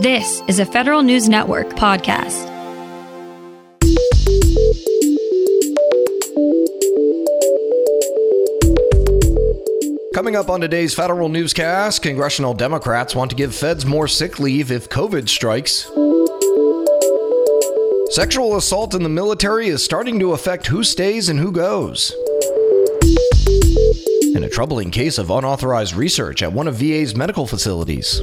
This is a Federal News Network podcast. Coming up on today's federal newscast, congressional Democrats want to give feds more sick leave if COVID strikes. Sexual assault in the military is starting to affect who stays and who goes. And a troubling case of unauthorized research at one of VA's medical facilities.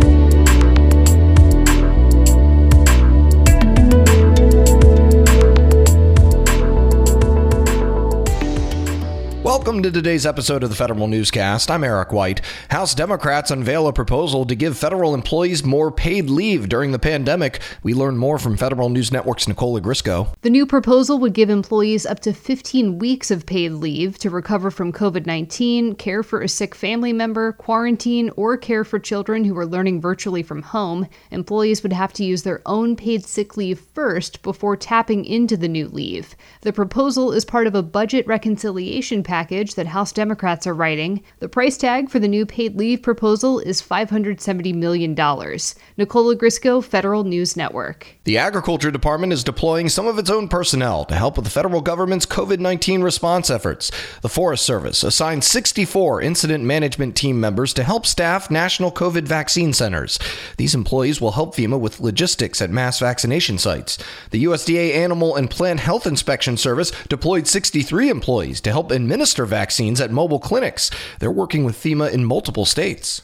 Welcome to today's episode of the Federal Newscast. I'm Eric White. House Democrats unveil a proposal to give federal employees more paid leave during the pandemic. We learn more from Federal News Network's Nicole Ogrysko. The new proposal would give employees up to 15 weeks of paid leave to recover from COVID 19, care for a sick family member, quarantine, or care for children who are learning virtually from home. Employees would have to use their own paid sick leave first before tapping into the new leave. The proposal is part of a budget reconciliation package that House Democrats are writing. The price tag for the new paid leave proposal is $570 million. Nicole Ogrysko, Federal News Network. The Agriculture Department is deploying some of its own personnel to help with the federal government's COVID 19 response efforts. The Forest Service assigned 64 incident management team members to help staff national COVID vaccine centers. These employees will help FEMA with logistics at mass vaccination sites. The USDA Animal and Plant Health Inspection Service deployed 63 employees to help administer administer vaccines at mobile clinics. They're working with FEMA in multiple states.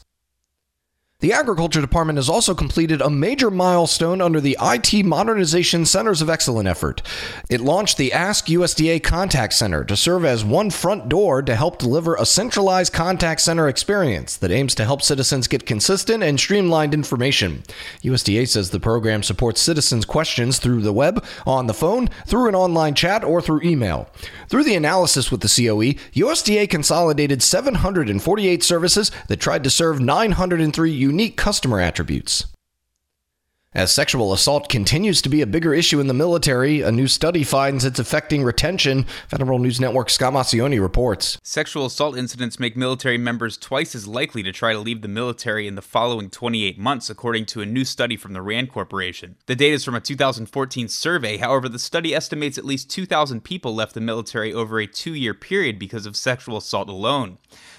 The Agriculture Department has also completed a major milestone under the IT Modernization Centers of Excellence effort. It launched the Ask USDA Contact Center to serve as one front door to help deliver a centralized contact center experience that aims to help citizens get consistent and streamlined information. USDA says the program supports citizens' questions through the web, on the phone, through an online chat, or through email. Through the analysis with the COE, USDA consolidated 748 services that tried to serve 903 unique customer attributes. As sexual assault continues to be a bigger issue in the military, a new study finds it's affecting retention. Federal News Network Scott reports. Sexual assault incidents make military members twice as likely to try to leave the military in the following 28 months, according to a new study from the RAND Corporation. The data is from a 2014 survey, however, the study estimates at least 2,000 people left the military over a two year period because of sexual assault alone.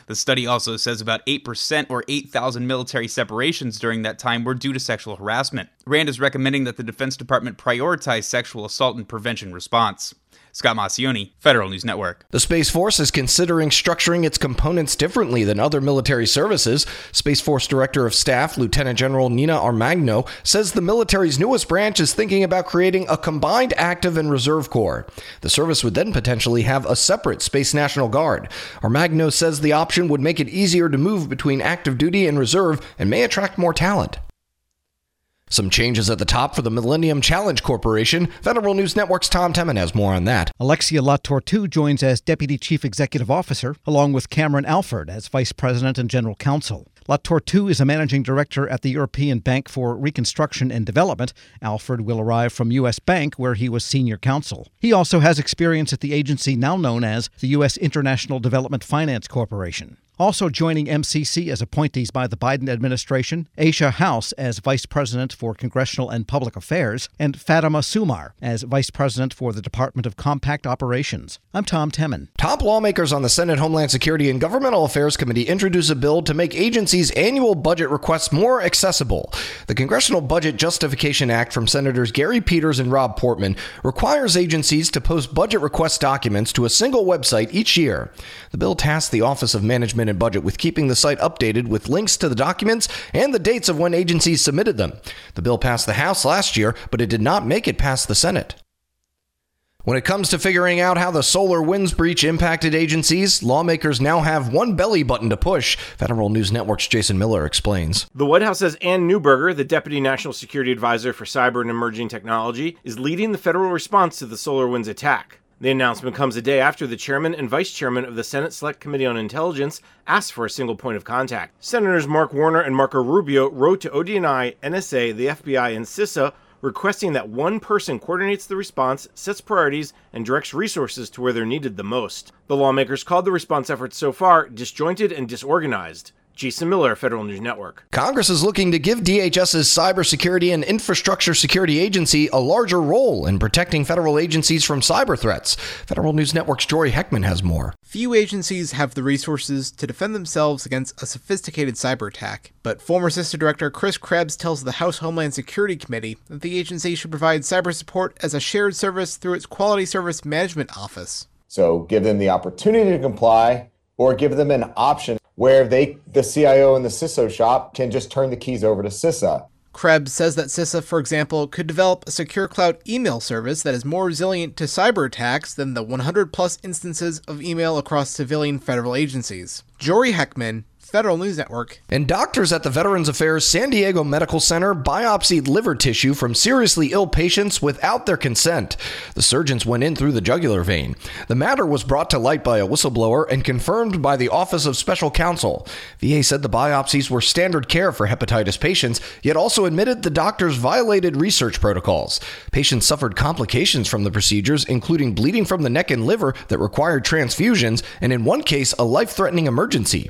The study also says about 8% or 8,000 military separations during that time were due to sexual harassment. RAND is recommending that the Defense Department prioritize sexual assault and prevention response. Scott Maucione, Federal News Network. The Space Force is considering structuring its components differently than other military services. Space Force Director of Staff, Lieutenant General Nina Armagno, says the military's newest branch is thinking about creating a combined active and reserve corps. The service would then potentially have a separate Space National Guard. Armagno says the option would make it easier to move between active duty and reserve and may attract more talent. Some changes at the top for the Millennium Challenge Corporation. Federal News Network's Tom Temin has more on that. Alexia LaTortue joins as Deputy Chief Executive Officer, along with Cameron Alford as Vice President and General Counsel. LaTortue is a managing director at the European Bank for Reconstruction and Development. Alford will arrive from U.S. Bank, where he was senior counsel. He also has experience at the agency now known as the U.S. International Development Finance Corporation. Also joining MCC as appointees by the Biden administration, Aysha House as Vice President for Congressional and Public Affairs, and Fatima Sumar as Vice President for the Department of Compact Operations. I'm Tom Temin. Top lawmakers on the Senate Homeland Security and Governmental Affairs Committee introduce a bill to make agencies' annual budget requests more accessible. The Congressional Budget Justification Act from Senators Gary Peters and Rob Portman requires agencies to post budget request documents to a single website each year. The bill tasks the Office of Management and budget with keeping the site updated with links to the documents and the dates of when agencies submitted them. The bill passed the House last year, but it did not make it past the Senate. When it comes to figuring out how the SolarWinds breach impacted agencies, lawmakers now have one belly button to push. Federal News Network's Jason Miller explains. The White House says Anne Neuberger, the Deputy National Security Advisor for Cyber and Emerging Technology, is leading the federal response to the SolarWinds attack. The announcement comes a day after the chairman and vice chairman of the Senate Select Committee on Intelligence asked for a single point of contact. Senators Mark Warner and Marco Rubio wrote to ODNI, NSA, the FBI, and CISA requesting that one person coordinates the response, sets priorities, and directs resources to where they're needed the most. The lawmakers called the response efforts so far disjointed and disorganized. Jason Miller, Federal News Network. Congress is looking to give DHS's Cybersecurity and Infrastructure Security Agency a larger role in protecting federal agencies from cyber threats. Federal News Network's Jory Heckman has more. Few agencies have the resources to defend themselves against a sophisticated cyber attack, but former CISA Director Chris Krebs tells the House Homeland Security Committee that the agency should provide cyber support as a shared service through its Quality Service Management Office. So give them the opportunity to comply or give them an option where they the CIO and the CISO shop can just turn the keys over to CISA. Krebs says that CISA, for example, could develop a secure cloud email service that is more resilient to cyber attacks than the 100 plus instances of email across civilian federal agencies. Jory Heckman, Federal News Network. And doctors at the Veterans Affairs San Diego Medical Center biopsied liver tissue from seriously ill patients without their consent. The surgeons went in through the jugular vein. The matter was brought to light by a whistleblower and confirmed by the Office of Special Counsel. VA said the biopsies were standard care for hepatitis patients, yet also admitted the doctors violated research protocols. Patients suffered complications from the procedures, including bleeding from the neck and liver that required transfusions, and in one case, a life threatening emergency.